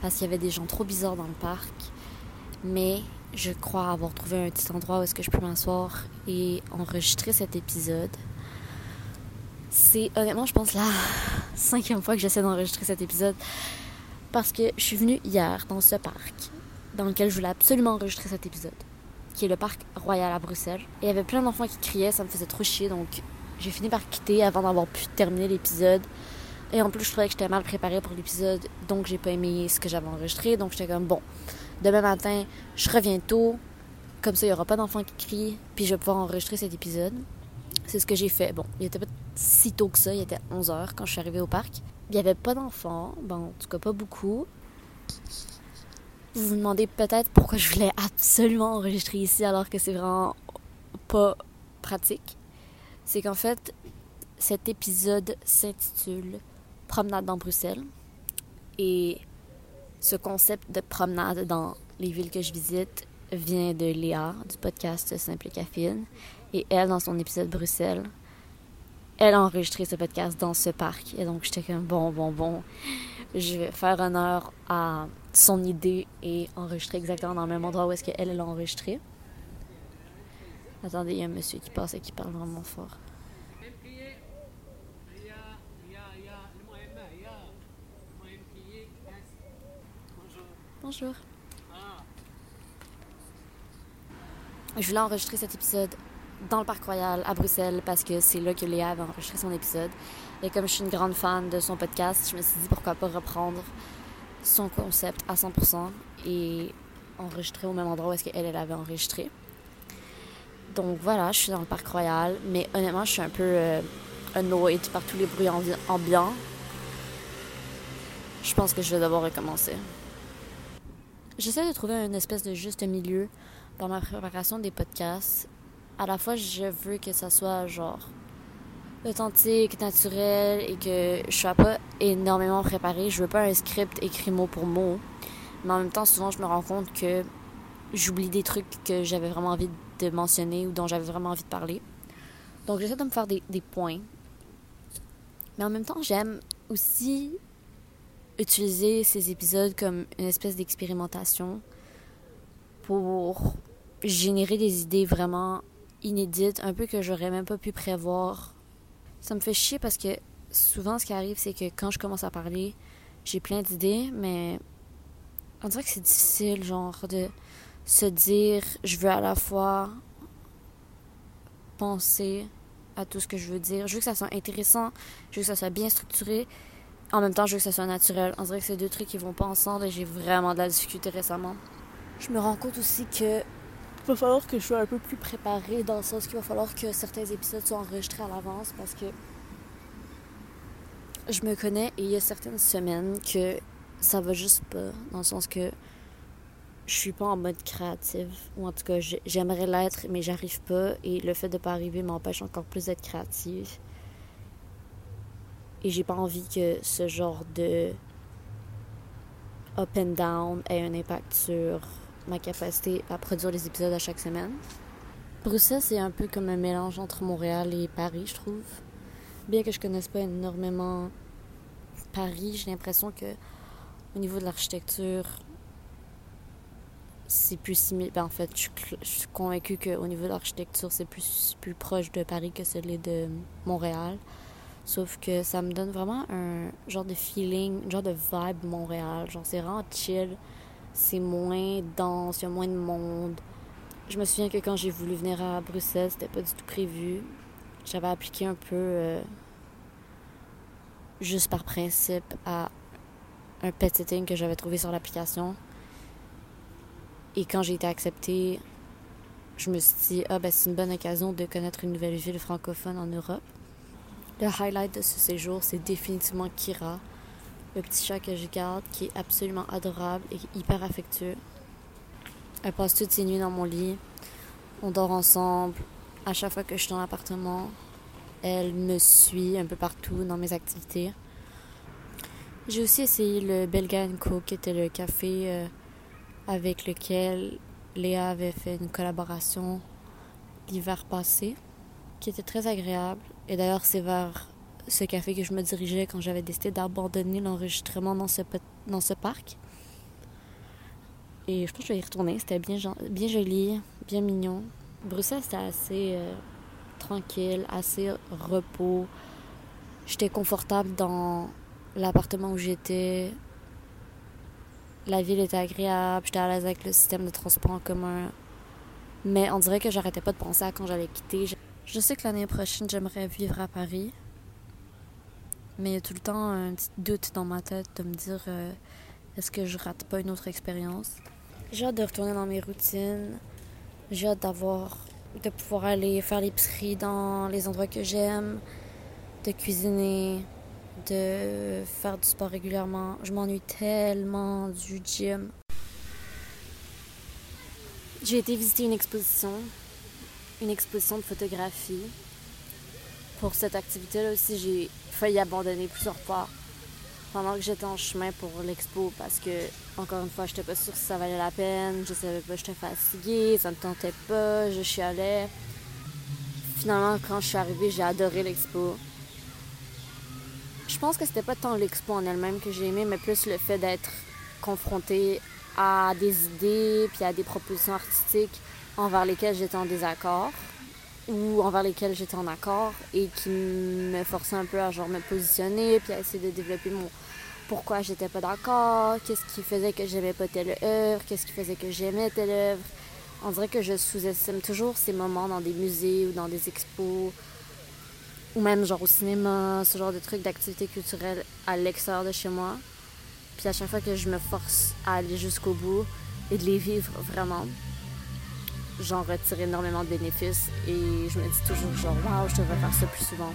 parce qu'il y avait des gens trop bizarres dans le parc. Mais je crois avoir trouvé un petit endroit où est-ce que je peux m'asseoir et enregistrer cet épisode. C'est honnêtement, je pense, la cinquième fois que j'essaie d'enregistrer cet épisode parce que je suis venue hier dans ce parc dans lequel je voulais absolument enregistrer cet épisode, qui est le parc Royal à Bruxelles. Et il y avait plein d'enfants qui criaient, ça me faisait trop chier, donc j'ai fini par quitter avant d'avoir pu terminer l'épisode. Et en plus, je trouvais que j'étais mal préparée pour l'épisode, donc j'ai pas aimé ce que j'avais enregistré. Donc j'étais comme, bon, demain matin, je reviens tôt, comme ça, il y aura pas d'enfants qui crient, puis je vais pouvoir enregistrer cet épisode. C'est ce que j'ai fait. Bon, il était pas si tôt que ça, il était 11h quand je suis arrivée au parc. Il n'y avait pas d'enfants, bon, en tout cas pas beaucoup. Vous vous demandez peut-être pourquoi je voulais absolument enregistrer ici alors que c'est vraiment pas pratique. C'est qu'en fait, cet épisode s'intitule Promenade dans Bruxelles. Et ce concept de promenade dans les villes que je visite vient de Léa du podcast Simple Caféine. Et elle, dans son épisode Bruxelles, elle a enregistré ce podcast dans ce parc. Et donc, j'étais comme bon, bon, bon. Je vais faire honneur à son idée et enregistrer exactement dans le même endroit où est-ce qu'elle l'a enregistré. Attendez, il y a un monsieur qui passe et qui parle vraiment fort. Bonjour. Je voulais enregistrer cet épisode dans le Parc Royal à Bruxelles parce que c'est là que Léa avait enregistré son épisode. Et comme je suis une grande fan de son podcast, je me suis dit pourquoi pas reprendre son concept à 100% et enregistrer au même endroit où est-ce qu'elle elle avait enregistré. Donc voilà, je suis dans le parc royal, mais honnêtement, je suis un peu euh, annoyed par tous les bruits ambiants. Je pense que je vais devoir recommencer. J'essaie de trouver une espèce de juste milieu dans ma préparation des podcasts. À la fois, je veux que ça soit genre authentique, naturel et que je sois pas énormément préparée. Je veux pas un script écrit mot pour mot. Mais en même temps, souvent, je me rends compte que j'oublie des trucs que j'avais vraiment envie de mentionner ou dont j'avais vraiment envie de parler. Donc, j'essaie de me faire des, des points. Mais en même temps, j'aime aussi utiliser ces épisodes comme une espèce d'expérimentation pour générer des idées vraiment inédites, un peu que j'aurais même pas pu prévoir ça me fait chier parce que souvent, ce qui arrive, c'est que quand je commence à parler, j'ai plein d'idées, mais on dirait que c'est difficile, genre, de se dire, je veux à la fois penser à tout ce que je veux dire. Je veux que ça soit intéressant, je veux que ça soit bien structuré. En même temps, je veux que ça soit naturel. On dirait que c'est deux trucs qui vont pas ensemble et j'ai vraiment de la difficulté récemment. Je me rends compte aussi que il va falloir que je sois un peu plus préparée dans le sens qu'il va falloir que certains épisodes soient enregistrés à l'avance parce que je me connais et il y a certaines semaines que ça va juste pas dans le sens que je suis pas en mode créative ou en tout cas j'aimerais l'être mais j'arrive pas et le fait de pas arriver m'empêche encore plus d'être créative et j'ai pas envie que ce genre de up and down ait un impact sur ma capacité à produire les épisodes à chaque semaine. Bruxelles, c'est un peu comme un mélange entre Montréal et Paris, je trouve. Bien que je connaisse pas énormément Paris, j'ai l'impression que au niveau de l'architecture, c'est plus similaire. Ben, en fait, je, suis convaincue qu'au niveau de l'architecture, c'est plus, plus proche de Paris que celui de Montréal. Sauf que ça me donne vraiment un genre de feeling, un genre de vibe Montréal. Genre, c'est vraiment chill c'est moins dense, il y a moins de monde. Je me souviens que quand j'ai voulu venir à Bruxelles, c'était pas du tout prévu. J'avais appliqué un peu euh, juste par principe à un pet setting que j'avais trouvé sur l'application. Et quand j'ai été acceptée, je me suis dit, ah ben c'est une bonne occasion de connaître une nouvelle ville francophone en Europe. Le highlight de ce séjour, c'est définitivement Kira le petit chat que je garde, qui est absolument adorable et hyper affectueux. Elle passe toutes ses nuits dans mon lit. On dort ensemble. À chaque fois que je suis dans l'appartement, elle me suit un peu partout dans mes activités. J'ai aussi essayé le Belga Co, qui était le café euh, avec lequel Léa avait fait une collaboration l'hiver passé, qui était très agréable. Et d'ailleurs, c'est vers ce café que je me dirigeais quand j'avais décidé d'abandonner l'enregistrement dans ce, dans ce parc. Et je pense que je vais y retourner. C'était bien, bien joli, bien mignon. Bruxelles, c'était assez euh, tranquille, assez repos. J'étais confortable dans l'appartement où j'étais. La ville était agréable. J'étais à l'aise avec le système de transport en commun. Mais on dirait que j'arrêtais pas de penser à quand j'allais quitter. Je sais que l'année prochaine, j'aimerais vivre à Paris. Mais il y a tout le temps un petit doute dans ma tête de me dire euh, est-ce que je rate pas une autre expérience? J'ai hâte de retourner dans mes routines. J'ai hâte d'avoir de pouvoir aller faire l'épicerie dans les endroits que j'aime, de cuisiner, de faire du sport régulièrement. Je m'ennuie tellement du gym. J'ai été visiter une exposition, une exposition de photographie. Pour cette activité-là aussi, j'ai failli abandonner plusieurs fois pendant que j'étais en chemin pour l'expo parce que, encore une fois, j'étais pas sûre si ça valait la peine, je savais pas, j'étais fatiguée, ça me tentait pas, je chialais. Finalement, quand je suis arrivée, j'ai adoré l'expo. Je pense que c'était pas tant l'expo en elle-même que j'ai aimé, mais plus le fait d'être confrontée à des idées puis à des propositions artistiques envers lesquelles j'étais en désaccord ou envers lesquels j'étais en accord et qui me forçaient un peu à genre me positionner puis à essayer de développer mon pourquoi j'étais pas d'accord, qu'est-ce qui faisait que j'aimais pas telle œuvre, qu'est-ce qui faisait que j'aimais telle œuvre. On dirait que je sous-estime toujours ces moments dans des musées ou dans des expos ou même genre au cinéma, ce genre de trucs d'activités culturelles à l'extérieur de chez moi. Puis à chaque fois que je me force à aller jusqu'au bout et de les vivre vraiment, j'en retire énormément de bénéfices et je me dis toujours genre waouh je devrais faire ça plus souvent.